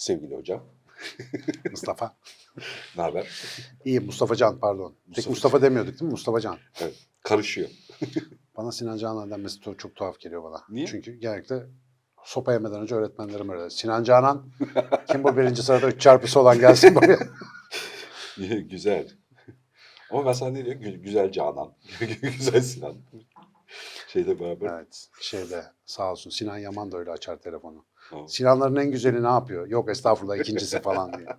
sevgili hocam. Mustafa. Ne haber? İyi Mustafa Can pardon. Tek Mustafa Mustafa demiyorduk değil mi? Mustafa Can. Karışıyor. Bana Sinan Canan denmesi çok, çok tuhaf geliyor bana. Niye? Çünkü genellikle sopa yemeden önce öğretmenlerim öyle. Sinan Canan kim bu birinci sırada üç çarpısı olan gelsin buraya. Güzel. Ama ben sana ne diyorum? Gü- Güzel Canan. Güzel Sinan. Şeyle beraber. evet şeyde sağ olsun Sinan Yaman da öyle açar telefonu. Tamam. Sinanların en güzeli ne yapıyor? Yok estağfurullah ikincisi falan diye.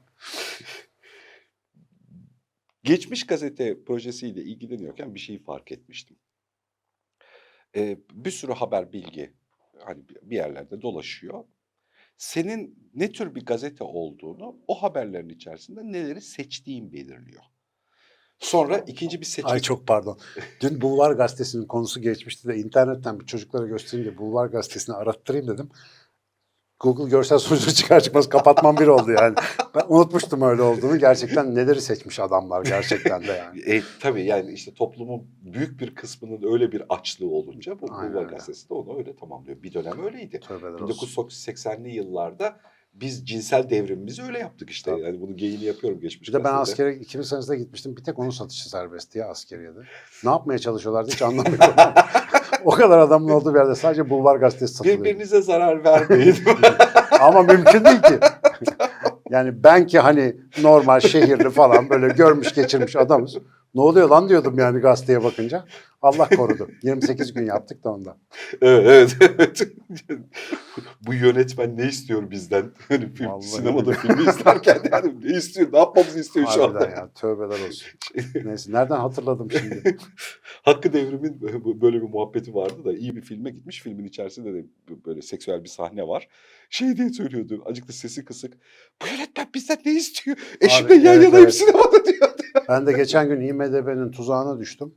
Geçmiş gazete projesiyle ilgileniyorken bir şeyi fark etmiştim. Ee, bir sürü haber bilgi hani bir bir yerlerde dolaşıyor. Senin ne tür bir gazete olduğunu o haberlerin içerisinde neleri seçtiğin belirliyor. Sonra ikinci bir seçim. Ay çok pardon. Dün Bulvar Gazetesi'nin konusu geçmişti de internetten bir çocuklara göstereyim de Bulvar Gazetesi'ni arattırayım dedim. Google görsel sonucu çıkar çıkmaz kapatmam bir oldu yani. Ben unutmuştum öyle olduğunu. Gerçekten neleri seçmiş adamlar gerçekten de yani. E, tabii yani işte toplumun büyük bir kısmının öyle bir açlığı olunca bu öyle. Gazetesi de onu öyle tamamlıyor. Bir dönem öyleydi. Tövbeler olsun. 1980'li yıllarda biz cinsel devrimimizi öyle yaptık işte. Tabii. Yani bunu geyini yapıyorum geçmiş Bir de ben askere 2000 senesinde gitmiştim. Bir tek onun satışı serbestti ya askeriyede. Ne yapmaya çalışıyorlardı hiç anlamıyorum. o kadar adamın olduğu bir yerde sadece Bulvar Gazetesi satılıyor. Birbirinize zarar vermeyin. Ama mümkün değil ki. Yani ben ki hani normal şehirli falan böyle görmüş geçirmiş adamız. Ne oluyor lan diyordum yani gazeteye bakınca. Allah korudu. 28 gün yaptık da ondan. evet, evet, evet. Bu yönetmen ne istiyor bizden? Hani film, Vallahi sinemada filmi izlerken yani ne istiyor? Ne yapmamızı istiyor şu anda? Harbiden ya tövbeler olsun. Neyse nereden hatırladım şimdi? Hakkı Devrim'in böyle bir muhabbeti vardı da iyi bir filme gitmiş. Filmin içerisinde de böyle seksüel bir sahne var. Şey diye söylüyordu. Da sesi kısık. Bu yönetmen bizden ne istiyor? Eşimle yan evet, yanayım evet. sinemada diyordu. Ben de geçen gün IMDB'nin tuzağına düştüm.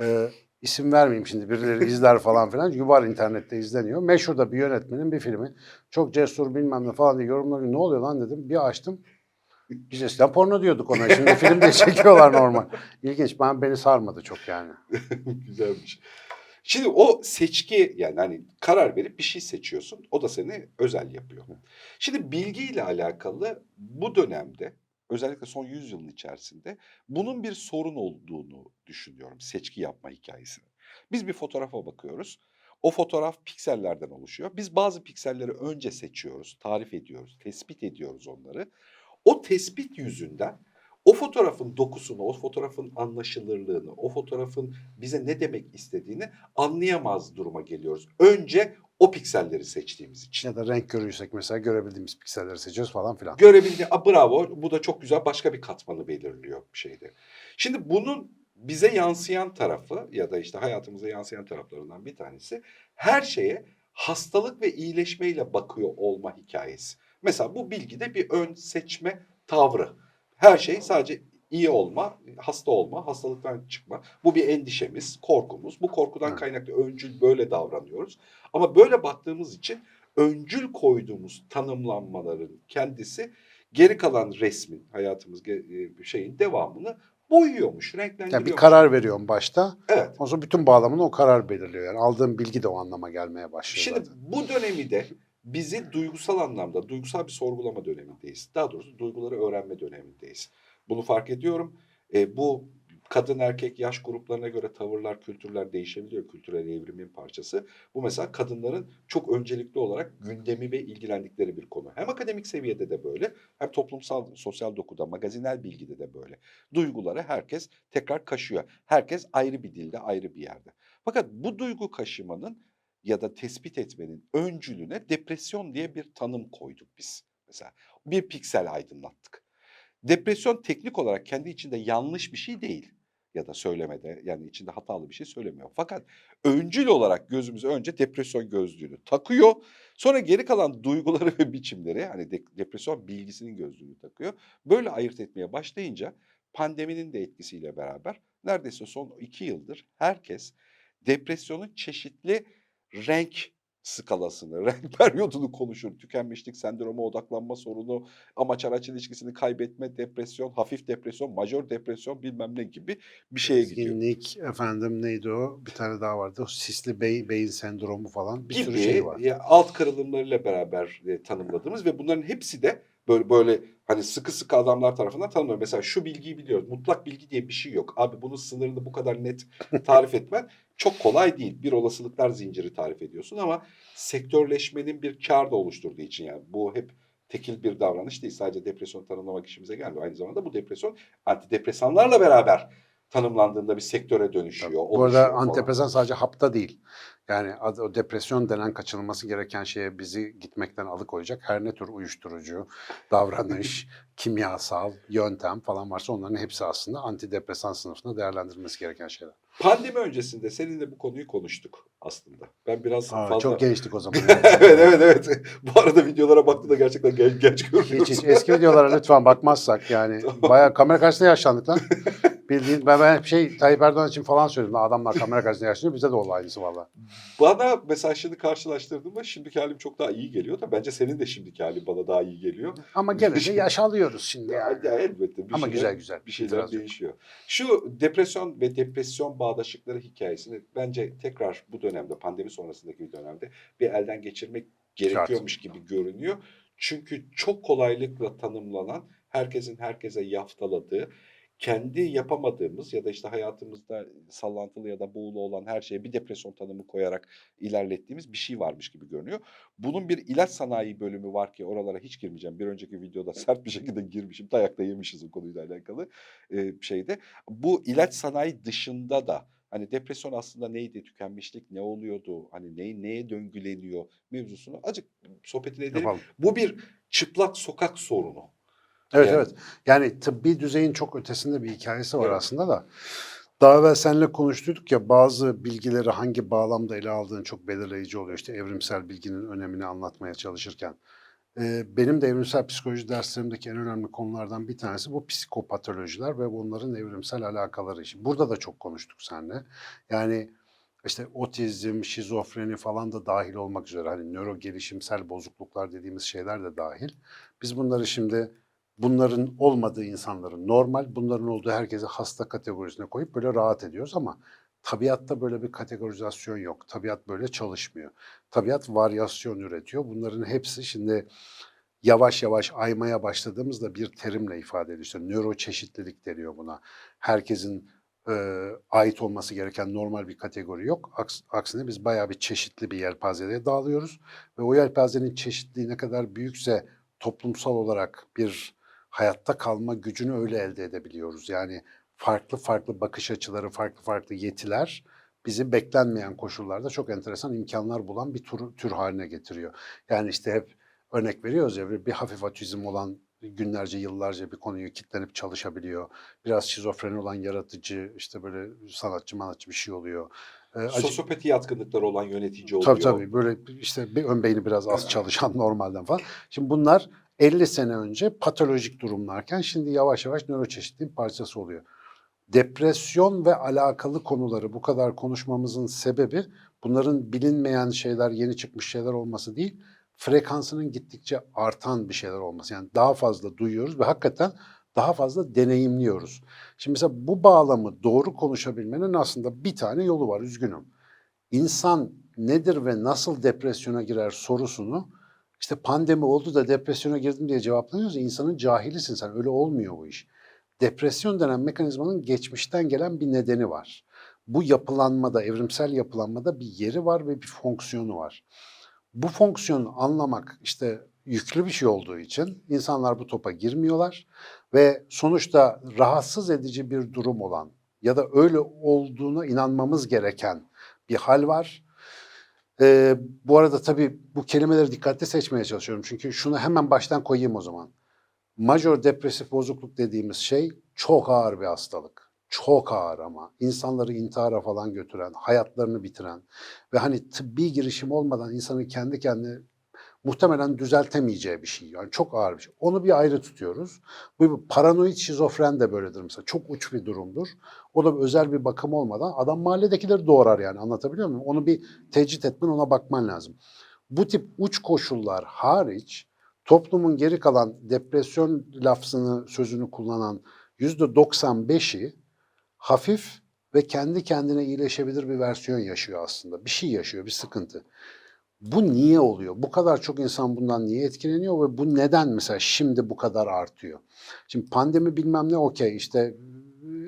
Ee, isim vermeyeyim şimdi birileri izler falan filan. Çünkü internette izleniyor. Meşhur da bir yönetmenin bir filmi. Çok cesur bilmem ne falan diye yorumları ne oluyor lan dedim. Bir açtım. Biz eskiden porno diyorduk ona. Şimdi film diye çekiyorlar normal. İlginç. Ben beni sarmadı çok yani. Güzelmiş. Şimdi o seçki yani hani karar verip bir şey seçiyorsun. O da seni özel yapıyor. Şimdi bilgiyle alakalı bu dönemde özellikle son 100 yılın içerisinde bunun bir sorun olduğunu düşünüyorum seçki yapma hikayesini. Biz bir fotoğrafa bakıyoruz. O fotoğraf piksellerden oluşuyor. Biz bazı pikselleri önce seçiyoruz, tarif ediyoruz, tespit ediyoruz onları. O tespit yüzünden o fotoğrafın dokusunu, o fotoğrafın anlaşılırlığını, o fotoğrafın bize ne demek istediğini anlayamaz duruma geliyoruz. Önce o pikselleri seçtiğimiz için. Ya da renk görürsek mesela görebildiğimiz pikselleri seçiyoruz falan filan. Görebildi, a, bravo bu da çok güzel başka bir katmanı belirliyor bir şeyde. Şimdi bunun bize yansıyan tarafı ya da işte hayatımıza yansıyan taraflarından bir tanesi her şeye hastalık ve iyileşmeyle bakıyor olma hikayesi. Mesela bu bilgide bir ön seçme tavrı. Her şey sadece iyi olma, hasta olma, hastalıktan çıkma. Bu bir endişemiz, korkumuz. Bu korkudan kaynaklı öncül böyle davranıyoruz. Ama böyle baktığımız için öncül koyduğumuz tanımlanmaların kendisi geri kalan resmin, hayatımız e, şeyin devamını boyuyormuş, renklendiriyormuş. Yani bir karar veriyorum başta. Evet. O zaman bütün bağlamını o karar belirliyor. Yani aldığım bilgi de o anlama gelmeye başlıyor Şimdi zaten. bu dönemi de bizi duygusal anlamda, duygusal bir sorgulama dönemindeyiz. Daha doğrusu duyguları öğrenme dönemindeyiz. Bunu fark ediyorum. E, bu kadın erkek yaş gruplarına göre tavırlar, kültürler değişebiliyor. Kültürel evrimin parçası. Bu mesela kadınların çok öncelikli olarak gündemi ve ilgilendikleri bir konu. Hem akademik seviyede de böyle, hem toplumsal, sosyal dokuda, magazinel bilgide de böyle. Duyguları herkes tekrar kaşıyor. Herkes ayrı bir dilde, ayrı bir yerde. Fakat bu duygu kaşımanın ya da tespit etmenin öncülüne depresyon diye bir tanım koyduk biz. Mesela bir piksel aydınlattık. Depresyon teknik olarak kendi içinde yanlış bir şey değil ya da söylemede yani içinde hatalı bir şey söylemiyor. Fakat öncül olarak gözümüze önce depresyon gözlüğünü takıyor. Sonra geri kalan duyguları ve biçimleri hani de- depresyon bilgisinin gözlüğünü takıyor. Böyle ayırt etmeye başlayınca pandeminin de etkisiyle beraber neredeyse son iki yıldır herkes depresyonun çeşitli renk skalasını, renk periyodunu konuşur. Tükenmişlik sendroma odaklanma sorunu, amaç araç ilişkisini kaybetme, depresyon, hafif depresyon, majör depresyon bilmem ne gibi bir şeye gidiyor. Zenginlik, efendim neydi o? Bir tane daha vardı. O sisli bey, beyin sendromu falan bir gibi sürü şey var. ya, alt kırılımlarıyla beraber e, tanımladığımız ve bunların hepsi de böyle böyle hani sıkı sıkı adamlar tarafından tanınıyor. Mesela şu bilgiyi biliyoruz. Mutlak bilgi diye bir şey yok. Abi bunun sınırını bu kadar net tarif etmen çok kolay değil. Bir olasılıklar zinciri tarif ediyorsun ama sektörleşmenin bir kar da oluşturduğu için yani bu hep tekil bir davranış değil. Sadece depresyon tanımlamak işimize gelmiyor. Aynı zamanda bu depresyon antidepresanlarla beraber tanımlandığında bir sektöre dönüşüyor. Bu arada antidepresan sadece hapta değil. Yani o depresyon denen kaçınılması gereken şeye bizi gitmekten alıkoyacak her ne tür uyuşturucu, davranış, kimyasal, yöntem falan varsa onların hepsi aslında antidepresan sınıfında değerlendirilmesi gereken şeyler. Pandemi öncesinde seninle bu konuyu konuştuk aslında. Ben biraz Aa, fazla... Çok gençtik o zaman. evet evet evet. Bu arada videolara baktığında gerçekten genç, genç görünüyorsun. Hiç hiç eski videolara lütfen bakmazsak yani bayağı kamera karşısında yaşlandık lan. Bildiğin ben, ben hep şey Tayyip Erdoğan için falan söyledim. Adamlar kamera karşısında yaşlanıyor bize de oldu aynısı valla. Bana mesela şimdi karşılaştırdığımda şimdiki halim çok daha iyi geliyor da bence senin de şimdiki halin bana daha iyi geliyor. Ama gene yaş alıyoruz şimdi Ya, yani. ya elbette bir Ama şeyler, güzel güzel. bir şeyler yok. değişiyor. Şu depresyon ve depresyon bağdaşıkları hikayesini bence tekrar bu dönemde pandemi sonrasındaki bir dönemde bir elden geçirmek gerekiyormuş gibi görünüyor. Çünkü çok kolaylıkla tanımlanan, herkesin herkese yaftaladığı, kendi yapamadığımız ya da işte hayatımızda sallantılı ya da buğulu olan her şeye bir depresyon tanımı koyarak ilerlettiğimiz bir şey varmış gibi görünüyor. Bunun bir ilaç sanayi bölümü var ki oralara hiç girmeyeceğim. Bir önceki videoda sert bir şekilde girmişim. Dayakta yemişiz o konuyla alakalı e, şeyde. Bu ilaç sanayi dışında da hani depresyon aslında neydi, tükenmişlik ne oluyordu, hani ne, neye döngüleniyor mevzusunu azıcık sohbetini edelim. Yapalım. Bu bir çıplak sokak sorunu. Evet Yani- evet. Yani tıbbi düzeyin çok ötesinde bir hikayesi var Evet. aslında da. Daha evvel seninle konuştuk ya bazı bilgileri hangi bağlamda ele aldığın çok belirleyici oluyor. İşte evrimsel bilginin önemini anlatmaya çalışırken. Ee, benim de evrimsel psikoloji derslerimdeki en önemli konulardan bir tanesi bu psikopatolojiler ve bunların evrimsel alakaları. Şimdi Burada da çok konuştuk seninle. Yani işte otizm, şizofreni falan da dahil olmak üzere hani nöro gelişimsel bozukluklar dediğimiz şeyler de dahil. Biz bunları şimdi bunların olmadığı insanların normal, bunların olduğu herkese hasta kategorisine koyup böyle rahat ediyoruz ama tabiatta böyle bir kategorizasyon yok. Tabiat böyle çalışmıyor. Tabiat varyasyon üretiyor. Bunların hepsi şimdi yavaş yavaş aymaya başladığımızda bir terimle ifade ediyor. İşte nöro çeşitlilik deniyor buna. Herkesin e, ait olması gereken normal bir kategori yok. Aks, aksine biz bayağı bir çeşitli bir yelpazeye dağılıyoruz. Ve o yelpazenin çeşitliliği ne kadar büyükse toplumsal olarak bir hayatta kalma gücünü öyle elde edebiliyoruz. Yani farklı farklı bakış açıları, farklı farklı yetiler bizi beklenmeyen koşullarda çok enteresan imkanlar bulan bir tür, tür haline getiriyor. Yani işte hep örnek veriyoruz ya bir, hafif otizm olan günlerce yıllarca bir konuyu kitlenip çalışabiliyor. Biraz şizofreni olan yaratıcı işte böyle sanatçı manatçı bir şey oluyor. Ee, Sosyopati yatkınlıkları olan yönetici oluyor. Tabii tabii böyle işte bir ön beyni biraz az çalışan normalden falan. Şimdi bunlar 50 sene önce patolojik durumlarken şimdi yavaş yavaş nöroçeşitliğin parçası oluyor. Depresyon ve alakalı konuları bu kadar konuşmamızın sebebi bunların bilinmeyen şeyler, yeni çıkmış şeyler olması değil, frekansının gittikçe artan bir şeyler olması. Yani daha fazla duyuyoruz ve hakikaten daha fazla deneyimliyoruz. Şimdi mesela bu bağlamı doğru konuşabilmenin aslında bir tane yolu var, üzgünüm insan nedir ve nasıl depresyona girer sorusunu işte pandemi oldu da depresyona girdim diye cevaplanıyorsa insanın cahilisin sen. Öyle olmuyor bu iş. Depresyon denen mekanizmanın geçmişten gelen bir nedeni var. Bu yapılanmada, evrimsel yapılanmada bir yeri var ve bir fonksiyonu var. Bu fonksiyonu anlamak işte yüklü bir şey olduğu için insanlar bu topa girmiyorlar ve sonuçta rahatsız edici bir durum olan ya da öyle olduğuna inanmamız gereken bir hal var. Ee, bu arada tabii bu kelimeleri dikkatli seçmeye çalışıyorum. Çünkü şunu hemen baştan koyayım o zaman. Major depresif bozukluk dediğimiz şey çok ağır bir hastalık. Çok ağır ama insanları intihara falan götüren, hayatlarını bitiren ve hani tıbbi girişim olmadan insanın kendi kendine muhtemelen düzeltemeyeceği bir şey. Yani çok ağır bir şey. Onu bir ayrı tutuyoruz. Bu paranoid şizofren de böyledir mesela. Çok uç bir durumdur. O da özel bir bakım olmadan adam mahalledekileri doğrar yani anlatabiliyor muyum? Onu bir tecrit etmen ona bakman lazım. Bu tip uç koşullar hariç toplumun geri kalan depresyon lafzını sözünü kullanan yüzde 95'i hafif ve kendi kendine iyileşebilir bir versiyon yaşıyor aslında. Bir şey yaşıyor, bir sıkıntı. Bu niye oluyor? Bu kadar çok insan bundan niye etkileniyor ve bu neden mesela şimdi bu kadar artıyor? Şimdi pandemi bilmem ne okey işte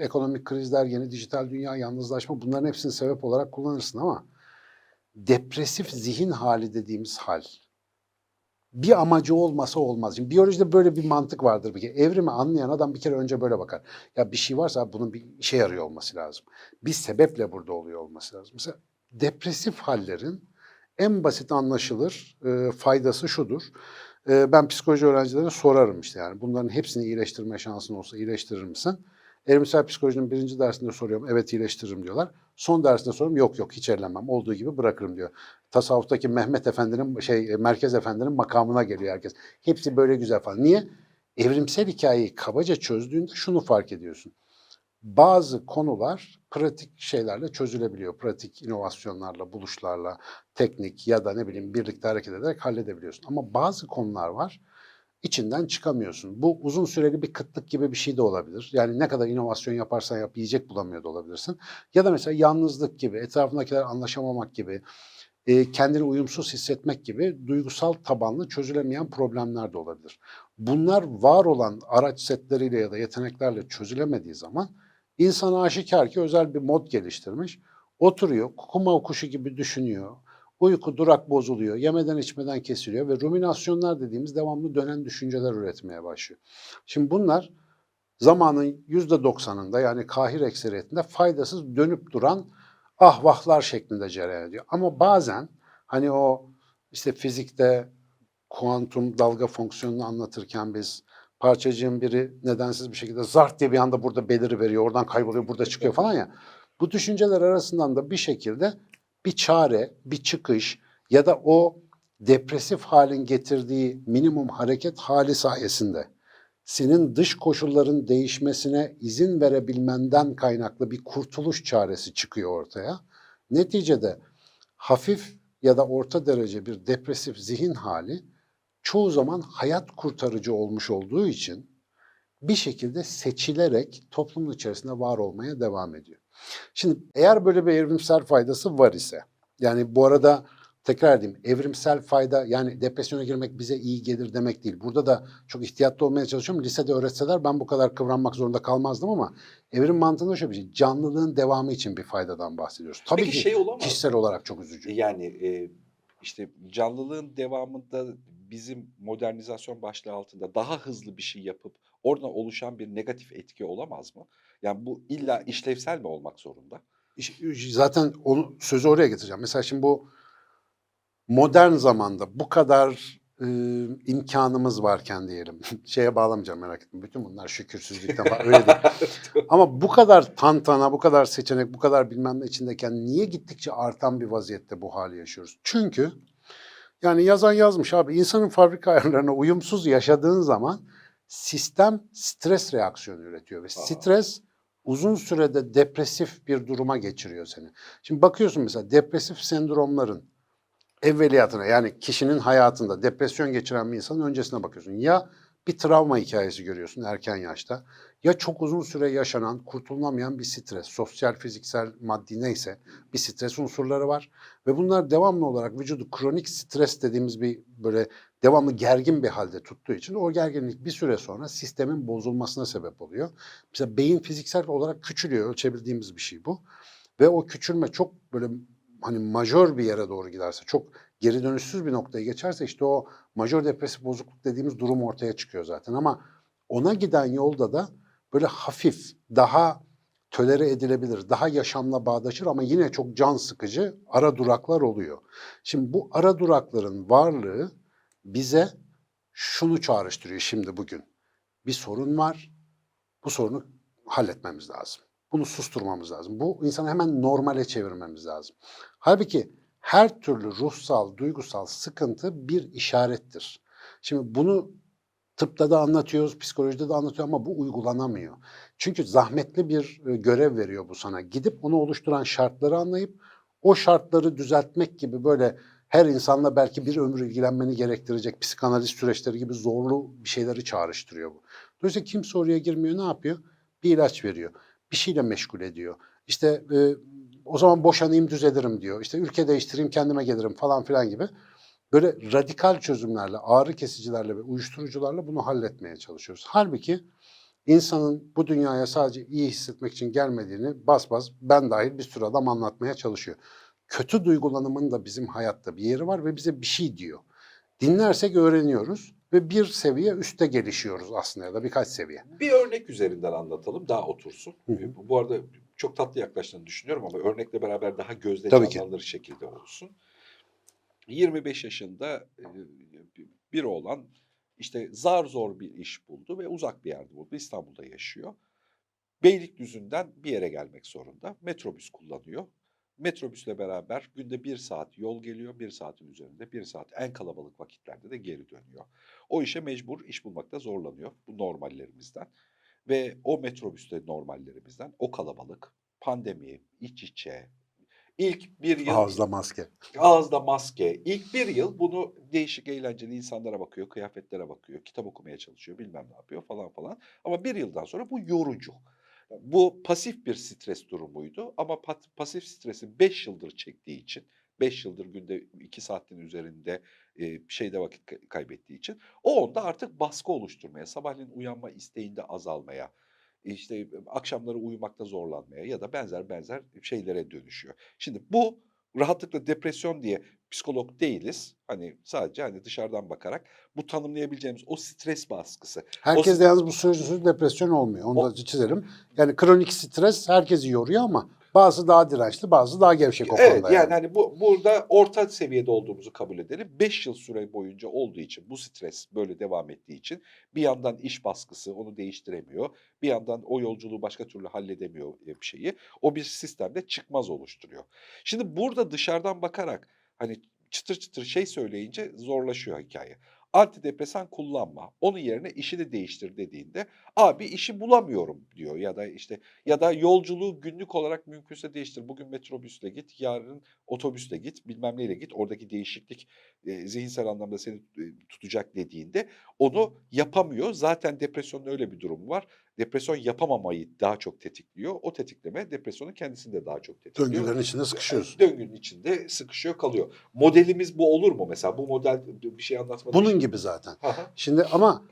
ekonomik krizler, yeni dijital dünya, yalnızlaşma bunların hepsini sebep olarak kullanırsın ama depresif zihin hali dediğimiz hal bir amacı olmasa olmaz. Şimdi biyolojide böyle bir mantık vardır bir kere. Evrimi anlayan adam bir kere önce böyle bakar. Ya bir şey varsa bunun bir işe yarıyor olması lazım. Bir sebeple burada oluyor olması lazım. Mesela depresif hallerin en basit anlaşılır e, faydası şudur. E, ben psikoloji öğrencilerine sorarım işte yani bunların hepsini iyileştirme şansın olsa iyileştirir misin? Evrimsel psikolojinin birinci dersinde soruyorum. Evet iyileştiririm diyorlar. Son dersinde soruyorum. Yok yok hiç ellemem. Olduğu gibi bırakırım diyor. Tasavvuftaki Mehmet Efendi'nin şey Merkez Efendi'nin makamına geliyor herkes. Hepsi böyle güzel falan. Niye? Evrimsel hikayeyi kabaca çözdüğünde şunu fark ediyorsun. Bazı konular pratik şeylerle çözülebiliyor. Pratik inovasyonlarla, buluşlarla, teknik ya da ne bileyim birlikte hareket ederek halledebiliyorsun. Ama bazı konular var içinden çıkamıyorsun. Bu uzun süreli bir kıtlık gibi bir şey de olabilir. Yani ne kadar inovasyon yaparsan yap yiyecek bulamıyor da olabilirsin. Ya da mesela yalnızlık gibi, etrafındakiler anlaşamamak gibi, e, kendini uyumsuz hissetmek gibi duygusal tabanlı çözülemeyen problemler de olabilir. Bunlar var olan araç setleriyle ya da yeteneklerle çözülemediği zaman insan aşikar ki özel bir mod geliştirmiş. Oturuyor, kuma kuşu gibi düşünüyor. Uyku durak bozuluyor, yemeden içmeden kesiliyor ve ruminasyonlar dediğimiz devamlı dönen düşünceler üretmeye başlıyor. Şimdi bunlar zamanın yüzde doksanında yani kahir ekseriyetinde faydasız dönüp duran ahvahlar şeklinde cereyan ediyor. Ama bazen hani o işte fizikte kuantum dalga fonksiyonunu anlatırken biz parçacığın biri nedensiz bir şekilde zart diye bir anda burada beliri veriyor, oradan kayboluyor, burada çıkıyor falan ya. Bu düşünceler arasından da bir şekilde bir çare, bir çıkış ya da o depresif halin getirdiği minimum hareket hali sayesinde senin dış koşulların değişmesine izin verebilmenden kaynaklı bir kurtuluş çaresi çıkıyor ortaya. Neticede hafif ya da orta derece bir depresif zihin hali çoğu zaman hayat kurtarıcı olmuş olduğu için bir şekilde seçilerek toplumun içerisinde var olmaya devam ediyor. Şimdi eğer böyle bir evrimsel faydası var ise, yani bu arada tekrar edeyim, evrimsel fayda yani depresyona girmek bize iyi gelir demek değil. Burada da çok ihtiyatlı olmaya çalışıyorum. Lisede öğretseler ben bu kadar kıvranmak zorunda kalmazdım ama evrim mantığında şöyle bir şey. Canlılığın devamı için bir faydadan bahsediyoruz. Tabii Peki ki şey olamaz kişisel olarak çok üzücü. Yani e, işte canlılığın devamında bizim modernizasyon başlığı altında daha hızlı bir şey yapıp oradan oluşan bir negatif etki olamaz mı? Yani bu illa işlevsel mi olmak zorunda? Zaten onu sözü oraya getireceğim. Mesela şimdi bu modern zamanda bu kadar e, imkanımız varken diyelim. Şeye bağlamayacağım merak etme. Bütün bunlar şükürsüzlükten falan öyle değil. Ama bu kadar tantana, bu kadar seçenek, bu kadar bilmem ne içindeyken niye gittikçe artan bir vaziyette bu hali yaşıyoruz? Çünkü yani yazan yazmış abi insanın fabrika ayarlarına uyumsuz yaşadığın zaman sistem stres reaksiyonu üretiyor ve stres uzun sürede depresif bir duruma geçiriyor seni. Şimdi bakıyorsun mesela depresif sendromların evveliyatına yani kişinin hayatında depresyon geçiren bir insanın öncesine bakıyorsun. Ya bir travma hikayesi görüyorsun erken yaşta ya çok uzun süre yaşanan, kurtulunamayan bir stres, sosyal, fiziksel, maddi neyse bir stres unsurları var. Ve bunlar devamlı olarak vücudu kronik stres dediğimiz bir böyle devamlı gergin bir halde tuttuğu için o gerginlik bir süre sonra sistemin bozulmasına sebep oluyor. Mesela beyin fiziksel olarak küçülüyor, ölçebildiğimiz bir şey bu. Ve o küçülme çok böyle hani majör bir yere doğru giderse, çok geri dönüşsüz bir noktaya geçerse işte o majör depresif bozukluk dediğimiz durum ortaya çıkıyor zaten. Ama ona giden yolda da böyle hafif, daha tölere edilebilir, daha yaşamla bağdaşır ama yine çok can sıkıcı ara duraklar oluyor. Şimdi bu ara durakların varlığı bize şunu çağrıştırıyor şimdi bugün. Bir sorun var, bu sorunu halletmemiz lazım. Bunu susturmamız lazım. Bu insanı hemen normale çevirmemiz lazım. Halbuki her türlü ruhsal, duygusal sıkıntı bir işarettir. Şimdi bunu tıpta da anlatıyoruz, psikolojide de anlatıyor ama bu uygulanamıyor. Çünkü zahmetli bir e, görev veriyor bu sana. Gidip onu oluşturan şartları anlayıp o şartları düzeltmek gibi böyle her insanla belki bir ömür ilgilenmeni gerektirecek psikanaliz süreçleri gibi zorlu bir şeyleri çağrıştırıyor bu. Dolayısıyla kimse oraya girmiyor ne yapıyor? Bir ilaç veriyor. Bir şeyle meşgul ediyor. İşte e, o zaman boşanayım düzelirim diyor. İşte ülke değiştireyim kendime gelirim falan filan gibi. Böyle radikal çözümlerle, ağrı kesicilerle ve uyuşturucularla bunu halletmeye çalışıyoruz. Halbuki insanın bu dünyaya sadece iyi hissetmek için gelmediğini bas bas ben dahil bir sürü adam anlatmaya çalışıyor. Kötü duygulanımın da bizim hayatta bir yeri var ve bize bir şey diyor. Dinlersek öğreniyoruz ve bir seviye üste gelişiyoruz aslında ya da birkaç seviye. Bir örnek üzerinden anlatalım daha otursun. Hı hı. Bu- Bu arada çok tatlı yaklaştığını düşünüyorum ama örnekle beraber daha gözde Tabii ki. canlanır şekilde olsun. 25 yaşında biri olan işte zar zor bir iş buldu ve uzak bir yerde buldu. İstanbul'da yaşıyor. Beylikdüzü'nden bir yere gelmek zorunda. Metrobüs kullanıyor. Metrobüsle beraber günde bir saat yol geliyor. Bir saatin üzerinde bir saat en kalabalık vakitlerde de geri dönüyor. O işe mecbur iş bulmakta zorlanıyor. Bu normallerimizden. Ve o metrobüste normallerimizden o kalabalık, pandemi, iç içe, ilk bir yıl Ağızda maske. ağızda maske, ilk bir yıl bunu değişik eğlenceli insanlara bakıyor, kıyafetlere bakıyor, kitap okumaya çalışıyor, bilmem ne yapıyor falan falan. Ama bir yıldan sonra bu yorucu. Bu pasif bir stres durumuydu ama pasif stresi 5 yıldır çektiği için, 5 yıldır günde 2 saatin üzerinde e, şeyde vakit kay- kaybettiği için o onda artık baskı oluşturmaya, sabahleyin uyanma isteğinde azalmaya, işte akşamları uyumakta zorlanmaya ya da benzer benzer şeylere dönüşüyor. Şimdi bu rahatlıkla depresyon diye psikolog değiliz. Hani sadece hani dışarıdan bakarak bu tanımlayabileceğimiz o stres baskısı. Herkes de yalnız bu sonu depresyon olmuyor. Onu da çizelim. Yani kronik stres herkesi yoruyor ama bazı daha dirençli, bazı daha gevşek o Evet konuda. yani hani bu burada orta seviyede olduğumuzu kabul edelim. 5 yıl süre boyunca olduğu için bu stres böyle devam ettiği için bir yandan iş baskısı onu değiştiremiyor. Bir yandan o yolculuğu başka türlü halledemiyor e, bir şeyi. O bir sistemde çıkmaz oluşturuyor. Şimdi burada dışarıdan bakarak hani çıtır çıtır şey söyleyince zorlaşıyor hikaye. Antidepresan kullanma. Onun yerine işi de değiştir dediğinde abi işi bulamıyorum diyor ya da işte ya da yolculuğu günlük olarak mümkünse değiştir. Bugün metrobüsle git, yarın otobüsle git, bilmem neyle git. Oradaki değişiklik e, zihinsel anlamda seni e, tutacak dediğinde onu yapamıyor. Zaten depresyonun öyle bir durumu var. Depresyon yapamamayı daha çok tetikliyor. O tetikleme depresyonun kendisini de daha çok tetikliyor. Döngülerin içinde sıkışıyoruz. Döngünün içinde sıkışıyor kalıyor. Modelimiz bu olur mu mesela? Bu model bir şey anlatmadı. Bunun gibi zaten. Şimdi ama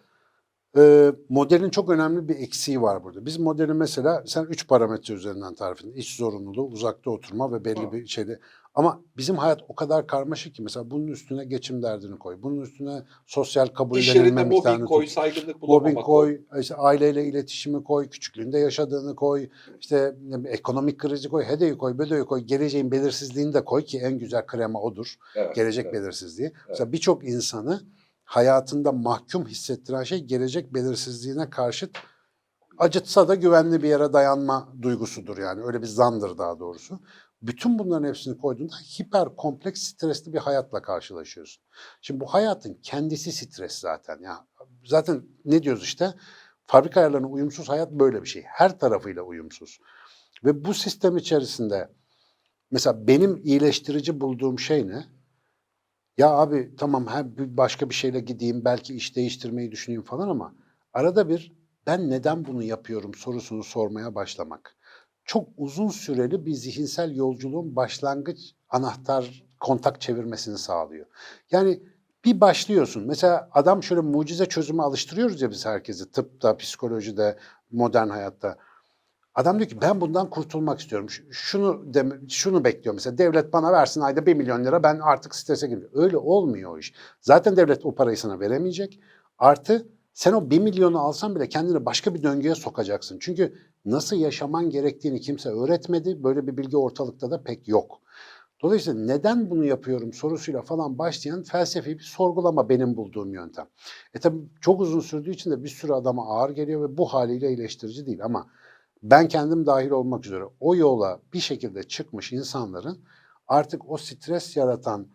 e, modelin çok önemli bir eksiği var burada. Biz modeli mesela sen üç parametre üzerinden tarif ettin. İş zorunluluğu, uzakta oturma ve belli Ha. bir şeyde. Ama bizim hayat o kadar karmaşık ki mesela bunun üstüne geçim derdini koy. Bunun üstüne sosyal kabullenilme miktarını koy, tut. saygınlık bulamama Mobbing koy, işte aileyle iletişimi koy, küçüklüğünde yaşadığını koy, işte ekonomik krizi koy, hedeyi koy, bedoyu koy, geleceğin belirsizliğini de koy ki en güzel krema odur. Evet, Gelecek evet. belirsizliği. Mesela birçok insanı hayatında mahkum hissettiren şey gelecek belirsizliğine karşıt acıtsa da güvenli bir yere dayanma duygusudur yani. Öyle bir zandır daha doğrusu. Bütün bunların hepsini koyduğunda hiper kompleks stresli bir hayatla karşılaşıyorsun. Şimdi bu hayatın kendisi stres zaten ya. Zaten ne diyoruz işte? Fabrika ayarlarına uyumsuz hayat böyle bir şey. Her tarafıyla uyumsuz. Ve bu sistem içerisinde mesela benim iyileştirici bulduğum şey ne? Ya abi tamam her başka bir şeyle gideyim belki iş değiştirmeyi düşüneyim falan ama arada bir ben neden bunu yapıyorum sorusunu sormaya başlamak. Çok uzun süreli bir zihinsel yolculuğun başlangıç anahtar kontak çevirmesini sağlıyor. Yani bir başlıyorsun. Mesela adam şöyle mucize çözümü alıştırıyoruz ya biz herkesi tıpta, psikolojide, modern hayatta. Adam diyor ki ben bundan kurtulmak istiyorum. Şunu deme, şunu bekliyor mesela devlet bana versin ayda 1 milyon lira ben artık strese girmiyorum. Öyle olmuyor o iş. Zaten devlet o parayı sana veremeyecek. Artı sen o 1 milyonu alsan bile kendini başka bir döngüye sokacaksın. Çünkü nasıl yaşaman gerektiğini kimse öğretmedi. Böyle bir bilgi ortalıkta da pek yok. Dolayısıyla neden bunu yapıyorum sorusuyla falan başlayan felsefi bir sorgulama benim bulduğum yöntem. E tabi çok uzun sürdüğü için de bir sürü adama ağır geliyor ve bu haliyle iyileştirici değil ama ben kendim dahil olmak üzere o yola bir şekilde çıkmış insanların artık o stres yaratan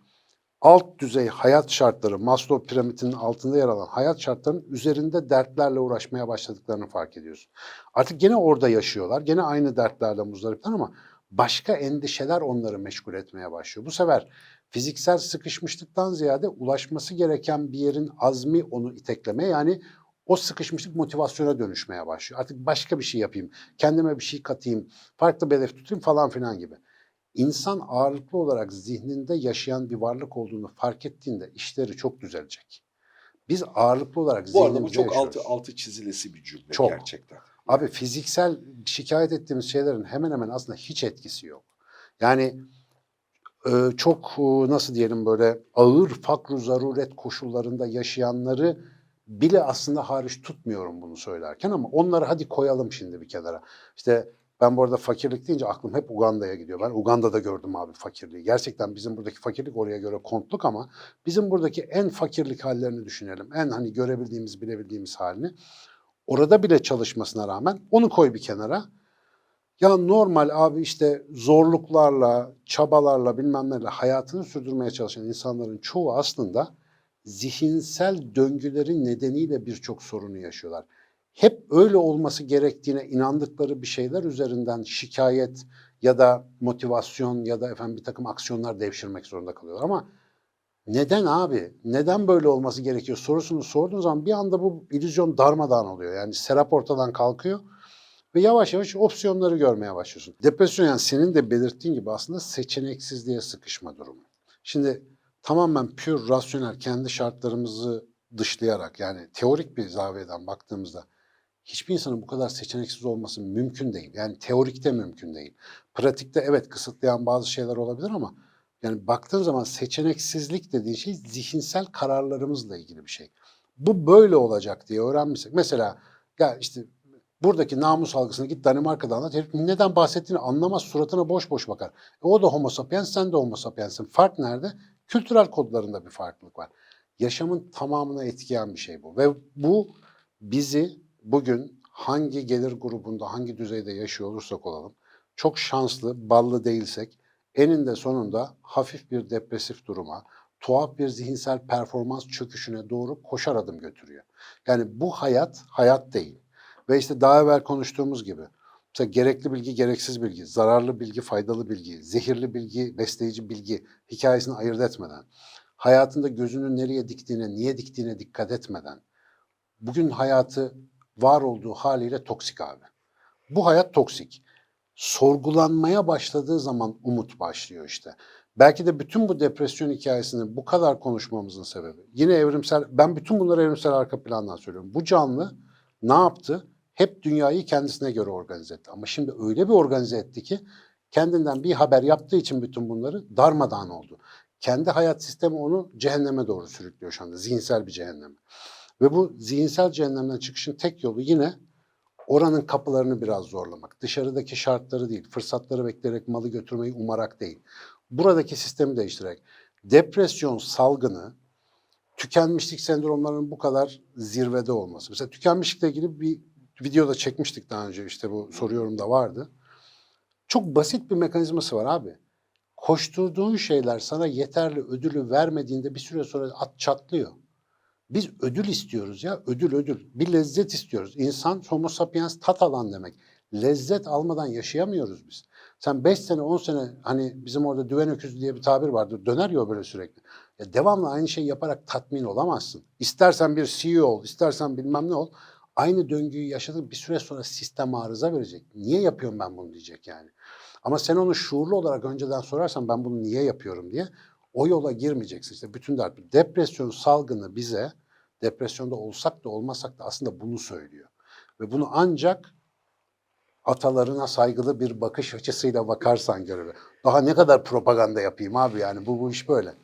alt düzey hayat şartları, Maslow piramidinin altında yer alan hayat şartlarının üzerinde dertlerle uğraşmaya başladıklarını fark ediyorsun. Artık gene orada yaşıyorlar, gene aynı dertlerle muzdaripler ama başka endişeler onları meşgul etmeye başlıyor. Bu sefer fiziksel sıkışmışlıktan ziyade ulaşması gereken bir yerin azmi onu iteklemeye yani o sıkışmışlık motivasyona dönüşmeye başlıyor. Artık başka bir şey yapayım, kendime bir şey katayım, farklı bir hedef tutayım falan filan gibi. insan ağırlıklı olarak zihninde yaşayan bir varlık olduğunu fark ettiğinde işleri çok düzelecek. Biz ağırlıklı olarak Bu arada bu zihnimizde çok yaşıyoruz. altı, altı çizilesi bir cümle Çok. gerçekten. Abi fiziksel şikayet ettiğimiz şeylerin hemen hemen aslında hiç etkisi yok. Yani e, çok e, nasıl diyelim böyle ağır fakru zaruret koşullarında yaşayanları bile aslında hariç tutmuyorum bunu söylerken ama onları hadi koyalım şimdi bir kenara. İşte ben bu arada fakirlik deyince aklım hep Uganda'ya gidiyor. Ben Uganda'da gördüm abi fakirliği. Gerçekten bizim buradaki fakirlik oraya göre kontluk ama bizim buradaki en fakirlik hallerini düşünelim. En hani görebildiğimiz, bilebildiğimiz halini. Orada bile çalışmasına rağmen onu koy bir kenara. Ya normal abi işte zorluklarla, çabalarla bilmem nelerle hayatını sürdürmeye çalışan insanların çoğu aslında zihinsel döngülerin nedeniyle birçok sorunu yaşıyorlar. Hep öyle olması gerektiğine inandıkları bir şeyler üzerinden şikayet ya da motivasyon ya da efendim bir takım aksiyonlar devşirmek zorunda kalıyorlar. Ama neden abi? Neden böyle olması gerekiyor sorusunu sorduğun zaman bir anda bu illüzyon darmadağın oluyor. Yani serap ortadan kalkıyor ve yavaş yavaş opsiyonları görmeye başlıyorsun. Depresyon yani senin de belirttiğin gibi aslında seçeneksizliğe sıkışma durumu. Şimdi tamamen pür rasyonel kendi şartlarımızı dışlayarak yani teorik bir zaviyeden baktığımızda hiçbir insanın bu kadar seçeneksiz olması mümkün değil. Yani teorikte mümkün değil. Pratikte evet kısıtlayan bazı şeyler olabilir ama yani baktığın zaman seçeneksizlik dediğin şey zihinsel kararlarımızla ilgili bir şey. Bu böyle olacak diye öğrenmişsek. Mesela ya işte buradaki namus algısını git Danimarka'da anlat. Herif neden bahsettiğini anlamaz. Suratına boş boş bakar. E o da homo sapiens, sen de homo sapienssin. Fark nerede? Kültürel kodlarında bir farklılık var. Yaşamın tamamına etkileyen bir şey bu. Ve bu bizi bugün hangi gelir grubunda, hangi düzeyde yaşıyor olursak olalım, çok şanslı, ballı değilsek, eninde sonunda hafif bir depresif duruma, tuhaf bir zihinsel performans çöküşüne doğru koşar adım götürüyor. Yani bu hayat, hayat değil. Ve işte daha evvel konuştuğumuz gibi, mesela gerekli bilgi, gereksiz bilgi, zararlı bilgi, faydalı bilgi, zehirli bilgi, besleyici bilgi hikayesini ayırt etmeden, hayatında gözünü nereye diktiğine, niye diktiğine dikkat etmeden, bugün hayatı var olduğu haliyle toksik abi. Bu hayat toksik. Sorgulanmaya başladığı zaman umut başlıyor işte. Belki de bütün bu depresyon hikayesini bu kadar konuşmamızın sebebi. Yine evrimsel, ben bütün bunları evrimsel arka plandan söylüyorum. Bu canlı ne yaptı? Hep dünyayı kendisine göre organize etti. Ama şimdi öyle bir organize etti ki kendinden bir haber yaptığı için bütün bunları darmadağın oldu. Kendi hayat sistemi onu cehenneme doğru sürüklüyor şu anda. Zihinsel bir cehenneme. Ve bu zihinsel cehennemden çıkışın tek yolu yine oranın kapılarını biraz zorlamak. Dışarıdaki şartları değil, fırsatları bekleyerek malı götürmeyi umarak değil. Buradaki sistemi değiştirerek. Depresyon salgını, tükenmişlik sendromlarının bu kadar zirvede olması. Mesela tükenmişlikle ilgili bir videoda çekmiştik daha önce işte bu soruyorum da vardı. Çok basit bir mekanizması var abi. Koşturduğun şeyler sana yeterli ödülü vermediğinde bir süre sonra at çatlıyor. Biz ödül istiyoruz ya, ödül ödül. Bir lezzet istiyoruz. İnsan homo sapiens tat alan demek. Lezzet almadan yaşayamıyoruz biz. Sen 5 sene, 10 sene hani bizim orada düven öküzü diye bir tabir vardır. Döner ya böyle sürekli. Ya devamlı aynı şeyi yaparak tatmin olamazsın. İstersen bir CEO ol, istersen bilmem ne ol. Aynı döngüyü yaşadın bir süre sonra sistem arıza verecek. Niye yapıyorum ben bunu diyecek yani. Ama sen onu şuurlu olarak önceden sorarsan ben bunu niye yapıyorum diye o yola girmeyeceksin. İşte bütün dert. Depresyon salgını bize depresyonda olsak da olmasak da aslında bunu söylüyor. Ve bunu ancak atalarına saygılı bir bakış açısıyla bakarsan görür. Daha ne kadar propaganda yapayım abi yani bu bu iş böyle.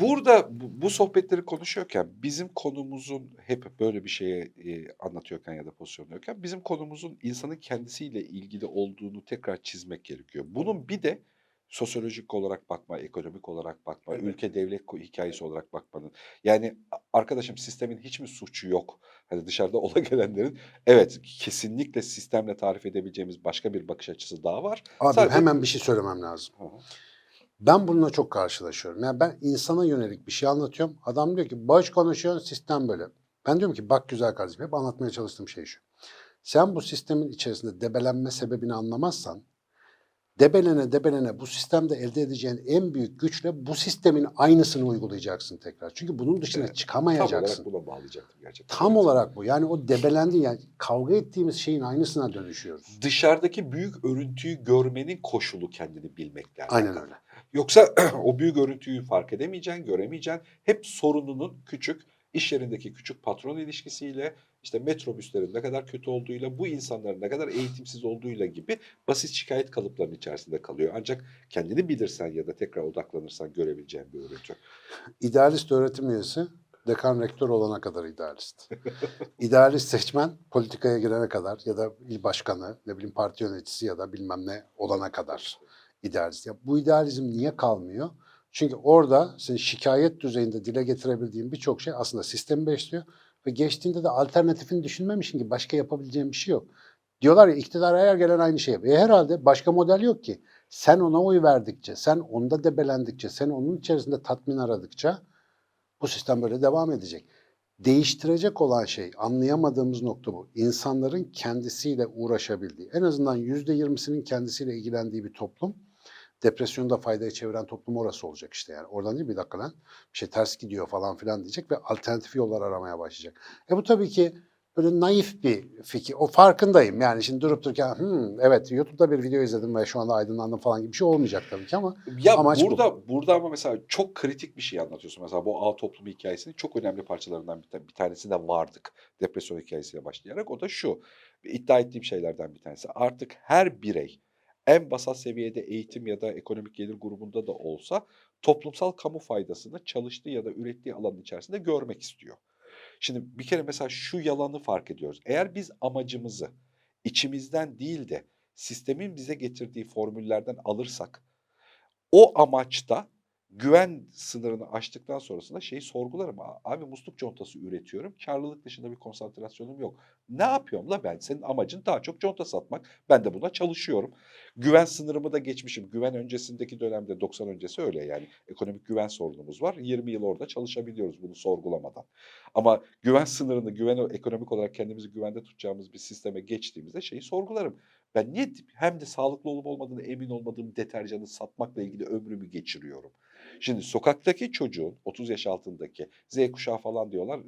Burada bu, bu sohbetleri konuşuyorken bizim konumuzun hep böyle bir şeye e, anlatıyorken ya da pozisyonluyorken bizim konumuzun insanın kendisiyle ilgili olduğunu tekrar çizmek gerekiyor. Bunun bir de sosyolojik olarak bakma, ekonomik olarak bakma, Evet. ülke devlet hikayesi olarak bakmanın. Yani arkadaşım sistemin hiç mi suçu yok? Hani dışarıda ola gelenlerin evet kesinlikle sistemle tarif edebileceğimiz başka bir bakış açısı daha var. Abi Sadece- hemen bir şey söylemem lazım. Hı hı. Ben bununla çok karşılaşıyorum. Yani ben insana yönelik bir şey anlatıyorum. Adam diyor ki boş konuşuyorsun sistem böyle. Ben diyorum ki bak güzel kardeşim hep anlatmaya çalıştığım şey şu. Sen bu sistemin içerisinde debelenme sebebini anlamazsan debelene debelene bu sistemde elde edeceğin en büyük güçle bu sistemin aynısını uygulayacaksın tekrar. Çünkü bunun dışına Evet. Tam çıkamayacaksın. olarak buna bağlayacaktım gerçekten. Tam olarak bu. Yani o debelendi yani kavga ettiğimiz şeyin aynısına dönüşüyoruz. Dışarıdaki büyük örüntüyü görmenin koşulu kendini bilmekle Aynen öyle. Yoksa o büyük örüntüyü fark edemeyeceksin, göremeyeceksin. Hep sorununun küçük, iş yerindeki küçük patron ilişkisiyle, işte metrobüslerin ne kadar kötü olduğuyla, bu insanların ne kadar eğitimsiz olduğuyla gibi basit şikayet kalıplarının içerisinde kalıyor. Ancak kendini bilirsen ya da tekrar odaklanırsan görebileceğin bir örüntü. İdealist öğretim üyesi dekan rektör olana kadar idealist. İdealist seçmen politikaya girene kadar ya da il başkanı, ne bileyim parti yöneticisi ya da bilmem ne olana kadar idealist. Ya bu idealizm niye kalmıyor? Çünkü orada senin şikayet düzeyinde dile getirebildiğin birçok şey aslında sistemi besliyor ve geçtiğinde de alternatifini düşünmemişsin ki başka yapabileceğin bir şey yok. Diyorlar ya iktidar her gelen aynı şey yapıyor. E herhalde başka model yok ki. Sen ona oy verdikçe, sen onda debelendikçe, sen onun içerisinde tatmin aradıkça bu sistem böyle devam edecek. Değiştirecek olan şey, anlayamadığımız nokta bu. İnsanların kendisiyle uğraşabildiği, en azından yüzde yirmisinin kendisiyle ilgilendiği bir toplum, depresyonu da faydaya çeviren toplum orası olacak işte yani. Oradan değil bir dakika lan, bir şey ters gidiyor falan filan diyecek ve alternatif yollar aramaya başlayacak. E bu tabii ki böyle naif bir fikir. O farkındayım yani şimdi durup dururken "Hmm, evet YouTube'da bir video izledim ve şu anda aydınlandım falan gibi bir şey olmayacak tabii ki ama Ya Amaç bu. burada burada ama mesela çok kritik bir şey anlatıyorsun. Mesela bu ağ toplumu hikayesinin çok önemli parçalarından bir, bir tanesine vardık. Depresyon hikayesiyle başlayarak. O da şu. iddia ettiğim şeylerden bir tanesi. Artık her birey en basal seviyede eğitim ya da ekonomik gelir grubunda da olsa toplumsal kamu faydasını çalıştığı ya da ürettiği alanın içerisinde görmek istiyor. Şimdi bir kere mesela şu yalanı fark ediyoruz. Eğer biz amacımızı içimizden değil de sistemin bize getirdiği formüllerden alırsak o amaçta güven sınırını aştıktan sonrasında şeyi sorgularım. "Aa, Abi musluk contası üretiyorum. Karlılık dışında bir konsantrasyonum yok. Ne yapıyorum la ben? Senin amacın daha çok conta satmak. Ben de buna çalışıyorum. Güven sınırımı da geçmişim. Güven öncesindeki dönemde 90 öncesi öyle yani. Ekonomik güven sorunumuz var. 20 yıl orada çalışabiliyoruz bunu sorgulamadan. Ama güven sınırını, güven ekonomik olarak kendimizi güvende tutacağımız bir sisteme geçtiğimizde şeyi sorgularım. Ben niye hem de sağlıklı olup olmadığını emin olmadığım deterjanı satmakla ilgili ömrümü geçiriyorum? Şimdi sokaktaki çocuğun 30 yaş altındaki Z kuşağı falan diyorlar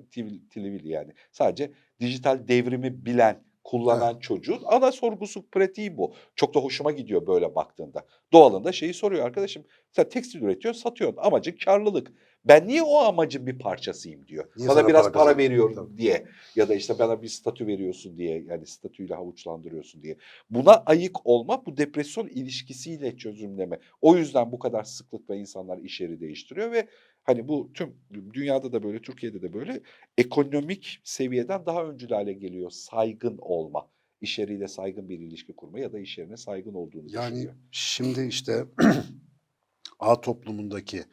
tilivili yani. Sadece dijital devrimi bilen, kullanan çocuğun ana sorgusu pratiği bu. Çok da hoşuma gidiyor böyle baktığında. Doğalında şeyi soruyor arkadaşım. Sen tekstil üretiyorsun, satıyorsun. Amacın karlılık. Ben niye o amacın bir parçasıyım diyor. Niye sana biraz para para, veriyorum Tabii. diye. Ya da işte bana bir statü veriyorsun diye. Yani statüyle havuçlandırıyorsun diye. Buna ayık olma bu depresyon ilişkisiyle çözümleme. O yüzden bu kadar sıklıkla insanlar iş yeri değiştiriyor ve hani bu tüm dünyada da böyle Türkiye'de de böyle ekonomik seviyeden daha öncül hale geliyor saygın olma. İş yeriyle saygın bir ilişki kurma ya da iş yerine saygın olduğunu Yani düşünüyor. şimdi işte A toplumundaki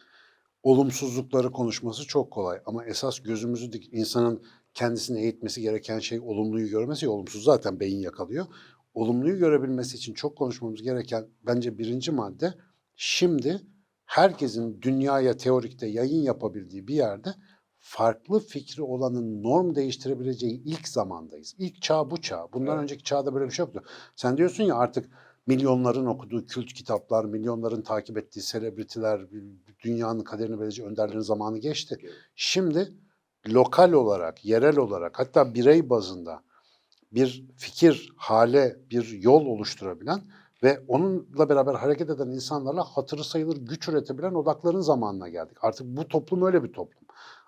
olumsuzlukları konuşması çok kolay ama esas gözümüzü dik insanın kendisini eğitmesi gereken şey olumluyu görmesi ya olumsuz zaten beyin yakalıyor. Olumluyu görebilmesi için çok konuşmamız gereken bence birinci madde şimdi herkesin dünyaya teorikte yayın yapabildiği bir yerde farklı fikri olanın norm değiştirebileceği ilk zamandayız. İlk çağ bu çağ. Bundan Evet. önceki çağda böyle bir şey yoktu. Sen diyorsun ya artık milyonların okuduğu kült kitaplar, milyonların takip ettiği selebritiler, dünyanın kaderini belirleyecek önderlerin zamanı geçti. Şimdi lokal olarak, yerel olarak hatta birey bazında bir fikir, hale, bir yol oluşturabilen ve onunla beraber hareket eden insanlarla hatırı sayılır güç üretebilen odakların zamanına geldik. Artık bu toplum öyle bir toplum.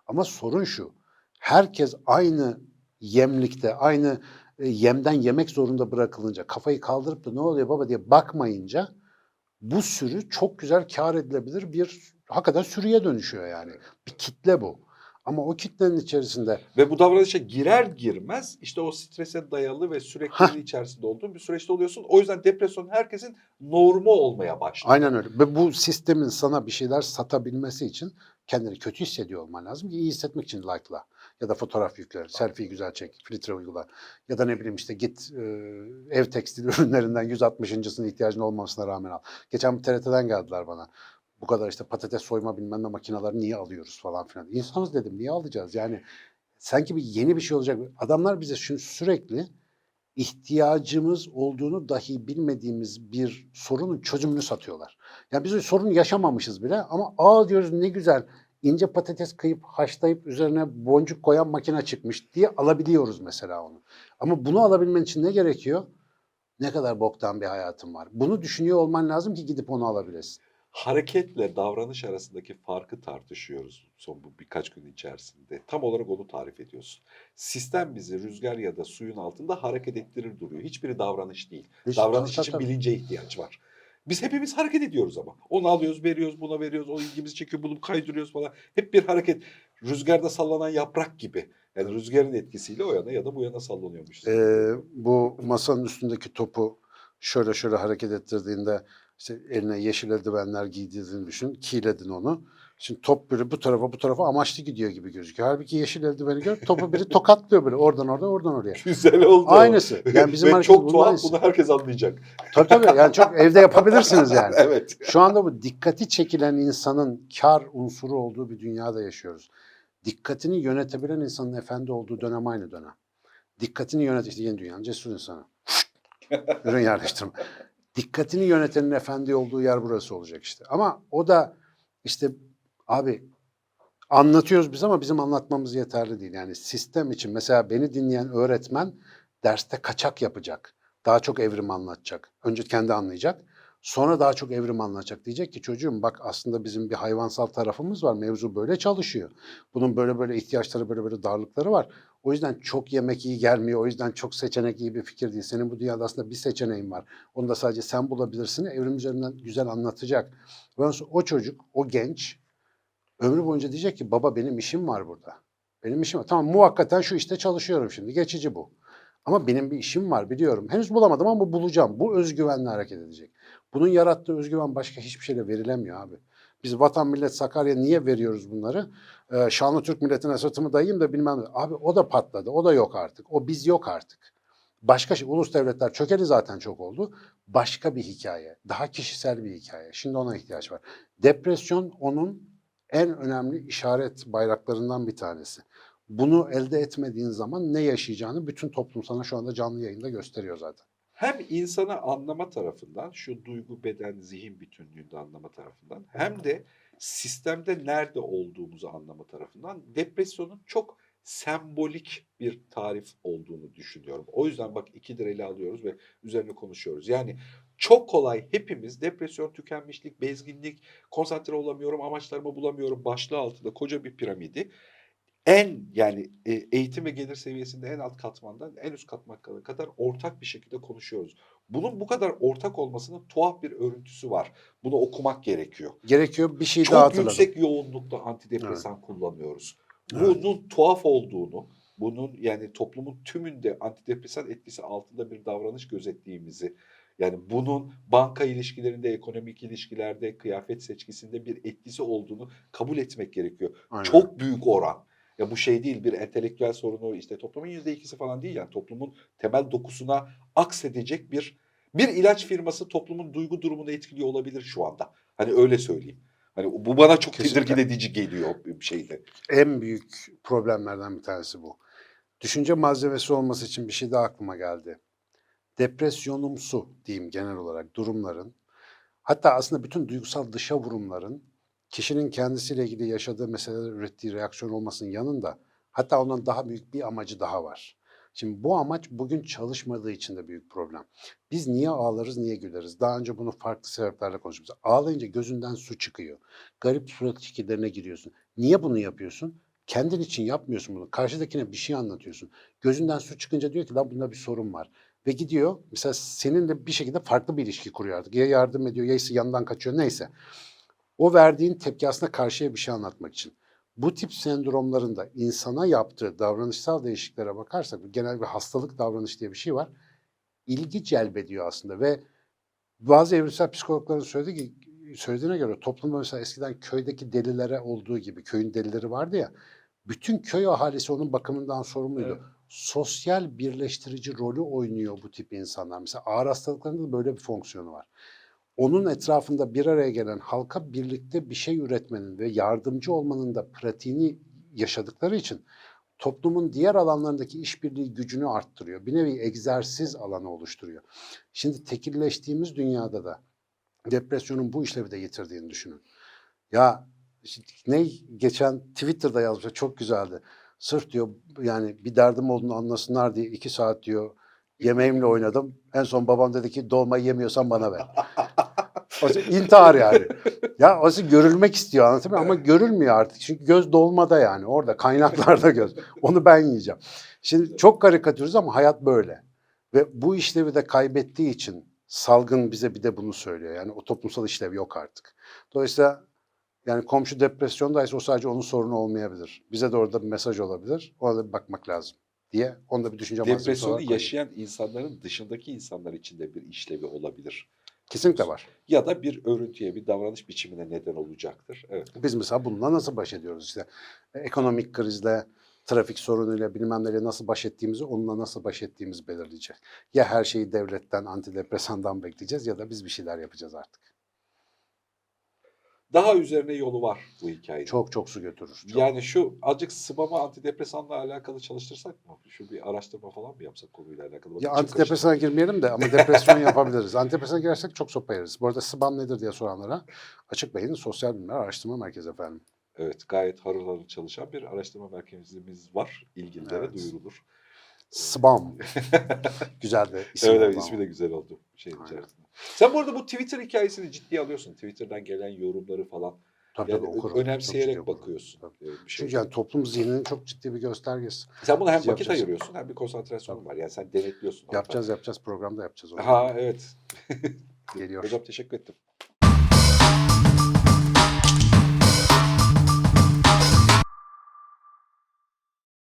Ama sorun şu, herkes aynı yemlikte, aynı e, yemden yemek zorunda bırakılınca, kafayı kaldırıp da ne oluyor baba diye bakmayınca bu sürü çok güzel kar edilebilir bir hakikaten sürüye dönüşüyor yani. Bir kitle bu. Ama o kitlenin içerisinde Ve bu davranışa girer girmez işte o strese dayalı ve sürekli içerisinde olduğun bir süreçte oluyorsun. O yüzden depresyon herkesin normu olmaya başlıyor. aynen öyle. Ve bu sistemin sana bir şeyler satabilmesi için kendini kötü hissediyor olman lazım ki iyi hissetmek için like'la. Ya da fotoğraf yükle, selfie güzel çek, filtre uygula. Ya da ne bileyim işte git e, ev tekstil ürünlerinden 160.sının ihtiyacın olmamasına rağmen al. Geçen bir TRT'den geldiler bana. Bu kadar işte patates soyma bilmem ne makineleri niye alıyoruz falan filan. İnsanız dedim niye alacağız? Yani sanki bir yeni bir şey olacak. Adamlar bize şunu sürekli ihtiyacımız olduğunu dahi bilmediğimiz bir sorunun çözümünü satıyorlar. Yani biz o sorunu yaşamamışız bile ama aa diyoruz ne güzel ince patates kıyıp haşlayıp üzerine boncuk koyan makine çıkmış diye alabiliyoruz mesela onu. Ama bunu alabilmen için ne gerekiyor? Ne kadar boktan bir hayatın var. Bunu düşünüyor olman lazım ki gidip onu alabilesin. Hareketle davranış arasındaki farkı tartışıyoruz son bu birkaç gün içerisinde. Tam olarak onu tarif ediyorsun. Sistem bizi rüzgar ya da suyun altında hareket ettirir duruyor. Hiçbiri davranış değil. Hiç- davranış tabii, için tabii. bilince ihtiyaç var. Biz hepimiz hareket ediyoruz ama. Onu alıyoruz, veriyoruz, buna veriyoruz, o ilgimizi çekiyor, bunu kaydırıyoruz falan. Hep bir hareket. Rüzgarda sallanan yaprak gibi. Yani rüzgarın etkisiyle o yana ya da bu yana sallanıyormuşuz. Ee, bu masanın üstündeki topu şöyle şöyle hareket ettirdiğinde işte eline yeşil eldivenler giydirdiğini düşün. Kiledin onu. Şimdi top böyle bu tarafa bu tarafa amaçlı gidiyor gibi gözüküyor. Halbuki yeşil eldiveni gör topu biri tokatlıyor böyle oradan oradan oradan oraya. Güzel oldu. Aynısı. Yani bizim Ve çok tuhaf aynısı. bunu herkes anlayacak. Tabii tabii yani çok evde yapabilirsiniz yani. evet. Şu anda bu dikkati çekilen insanın kar unsuru olduğu bir dünyada yaşıyoruz. Dikkatini yönetebilen insanın efendi olduğu dönem aynı dönem. Dikkatini yönet işte yeni dünyanın cesur insanı. Ürün yerleştirme. Dikkatini yönetenin efendi olduğu yer burası olacak işte. Ama o da işte abi anlatıyoruz biz ama bizim anlatmamız yeterli değil. Yani sistem için mesela beni dinleyen öğretmen derste kaçak yapacak. Daha çok evrim anlatacak. Önce kendi anlayacak. Sonra daha çok evrim anlatacak. Diyecek ki çocuğum bak aslında bizim bir hayvansal tarafımız var. Mevzu böyle çalışıyor. Bunun böyle böyle ihtiyaçları böyle böyle darlıkları var. O yüzden çok yemek iyi gelmiyor. O yüzden çok seçenek iyi bir fikir değil. Senin bu dünyada aslında bir seçeneğin var. Onu da sadece sen bulabilirsin. Evrim üzerinden güzel anlatacak. O çocuk, o genç ömrü boyunca diyecek ki baba benim işim var burada. Benim işim var. Tamam muhakkaten şu işte çalışıyorum şimdi. Geçici bu. Ama benim bir işim var biliyorum. Henüz bulamadım ama bulacağım. Bu özgüvenle hareket edecek. Bunun yarattığı özgüven başka hiçbir şeyle verilemiyor abi. Biz vatan millet Sakarya niye veriyoruz bunları? Ee, Şanlı Türk milletine sırtımı dayayayım da bilmem. Abi o da patladı. O da yok artık. O biz yok artık. Başka şey, ulus devletler çökeli zaten çok oldu. Başka bir hikaye. Daha kişisel bir hikaye. Şimdi ona ihtiyaç var. Depresyon onun en önemli işaret bayraklarından bir tanesi. Bunu elde etmediğin zaman ne yaşayacağını bütün toplum sana şu anda canlı yayında gösteriyor zaten. Hem insanı anlama tarafından, şu duygu, beden, zihin bütünlüğünde anlama tarafından hem de sistemde nerede olduğumuzu anlama tarafından depresyonun çok sembolik bir tarif olduğunu düşünüyorum. O yüzden bak ikidir ele alıyoruz ve üzerine konuşuyoruz. Yani çok kolay hepimiz depresyon, tükenmişlik, bezginlik, konsantre olamıyorum, amaçlarımı bulamıyorum başlığı altında koca bir piramidi en yani e, eğitim ve gelir seviyesinde en alt katmandan en üst katmana kadar ortak bir şekilde konuşuyoruz. Bunun bu kadar ortak olmasının tuhaf bir örüntüsü var. Bunu okumak gerekiyor. Gerekiyor bir şey daha Çok hatırladım. yüksek yoğunlukta antidepresan kullanıyoruz. Evet. Bunun tuhaf olduğunu, bunun yani toplumun tümünde antidepresan etkisi altında bir davranış gözettiğimizi, yani bunun banka ilişkilerinde, ekonomik ilişkilerde, kıyafet seçkisinde bir etkisi olduğunu kabul etmek gerekiyor. Aynen. Çok büyük oran. Ya bu şey değil bir entelektüel sorunu işte toplumun yüzde ikisi falan değil yani toplumun temel dokusuna aksedecek bir bir ilaç firması toplumun duygu durumunu etkiliyor olabilir şu anda. Hani öyle söyleyeyim. Hani bu bana çok Kesinlikle. tedirgin edici geliyor bir şeyde. En büyük problemlerden bir tanesi bu. Düşünce malzemesi olması için bir şey daha aklıma geldi. Depresyonumsu diyeyim genel olarak durumların hatta aslında bütün duygusal dışa vurumların kişinin kendisiyle ilgili yaşadığı meseleler ürettiği reaksiyon olmasının yanında hatta ondan daha büyük bir amacı daha var. Şimdi bu amaç bugün çalışmadığı için de büyük problem. Biz niye ağlarız, niye güleriz? Daha önce bunu farklı sebeplerle konuşmuşuz. Ağlayınca gözünden su çıkıyor. Garip surat şekillerine giriyorsun. Niye bunu yapıyorsun? Kendin için yapmıyorsun bunu. Karşıdakine bir şey anlatıyorsun. Gözünden su çıkınca diyor ki lan bunda bir sorun var. Ve gidiyor mesela seninle bir şekilde farklı bir ilişki kuruyor artık. Ya yardım ediyor ya ise yandan kaçıyor neyse. O verdiğin tepki aslında karşıya bir şey anlatmak için. Bu tip sendromlarında insana yaptığı davranışsal değişikliklere bakarsak genel bir hastalık davranış diye bir şey var. İlgi celbediyor aslında ve bazı evrimsel psikologların söylediği, söylediğine göre toplumda mesela eskiden köydeki delilere olduğu gibi köyün delileri vardı ya bütün köy ahalisi onun bakımından sorumluydu. Evet. Sosyal birleştirici rolü oynuyor bu tip insanlar. Mesela ağır hastalıklarında da böyle bir fonksiyonu var. Onun etrafında bir araya gelen halka birlikte bir şey üretmenin ve yardımcı olmanın da pratiğini yaşadıkları için toplumun diğer alanlarındaki işbirliği gücünü arttırıyor. Bir nevi egzersiz alanı oluşturuyor. Şimdi tekilleştiğimiz dünyada da depresyonun bu işlevi de yitirdiğini düşünün. Ya ne geçen Twitter'da yazmış çok güzeldi. Sırf diyor yani bir derdim olduğunu anlasınlar diye iki saat diyor yemeğimle oynadım. En son babam dedi ki dolmayı yemiyorsan bana ver. O intihar yani. Ya o görülmek istiyor anlatabiliyor? Ama görülmüyor artık. Çünkü göz dolmada yani orada kaynaklarda göz. Onu ben yiyeceğim. Şimdi çok karikatürüz ama hayat böyle. Ve bu işlevi de kaybettiği için salgın bize bir de bunu söylüyor. Yani o toplumsal işlev yok artık. Dolayısıyla yani komşu depresyondaysa o sadece onun sorunu olmayabilir. Bize de orada bir mesaj olabilir. Ona da bir bakmak lazım diye. Onu da bir düşünce malzemesi Depresyonu yaşayan insanların dışındaki insanlar için de bir işlevi olabilir. Kesinlikle var. Ya da bir örüntüye, bir davranış biçimine neden olacaktır. Evet. Biz mesela bununla nasıl baş ediyoruz işte E, ekonomik krizle, trafik sorunuyla bilmem neyle nasıl baş ettiğimizi onunla nasıl baş ettiğimizi belirleyecek. Ya her şeyi devletten, antidepresandan bekleyeceğiz ya da biz bir şeyler yapacağız artık. Daha üzerine yolu var bu hikayenin. Çok çok su götürür. Çok. Yani şu azıcık sıvama antidepresanla alakalı çalıştırsak mı? Şu bir araştırma falan mı yapsak konuyla alakalı? Bakın ya antidepresana girmeyelim de ama depresyon yapabiliriz. Antidepresana girersek çok sopa yeriz. Bu arada SBAM nedir diye soranlara Açık Bey'in Sosyal Bilimler Araştırma Merkezi efendim. Evet gayet harıl harıl çalışan bir araştırma merkezimiz var. İlgililere Evet. duyurulur. SBAM. Güzel de isim. evet evet ismi de güzel oldu şeyin Aynen. içerisinde. Sen bu arada bu Twitter hikayesini ciddiye alıyorsun. Twitter'dan gelen yorumları falan. Tabii, Yani tabii, okurum. Önemseyerek okurum. bakıyorsun. Tabii. Bir şey. Çünkü yani toplum zihninin çok ciddi bir göstergesi. Sen buna hem Biz vakit yapacağız. ayırıyorsun hem bir konsantrasyonun var. Yani sen denetliyorsun. Yapacağız yapacağız programda yapacağız onu. Ha evet. Geliyor. Hocam teşekkür ettim.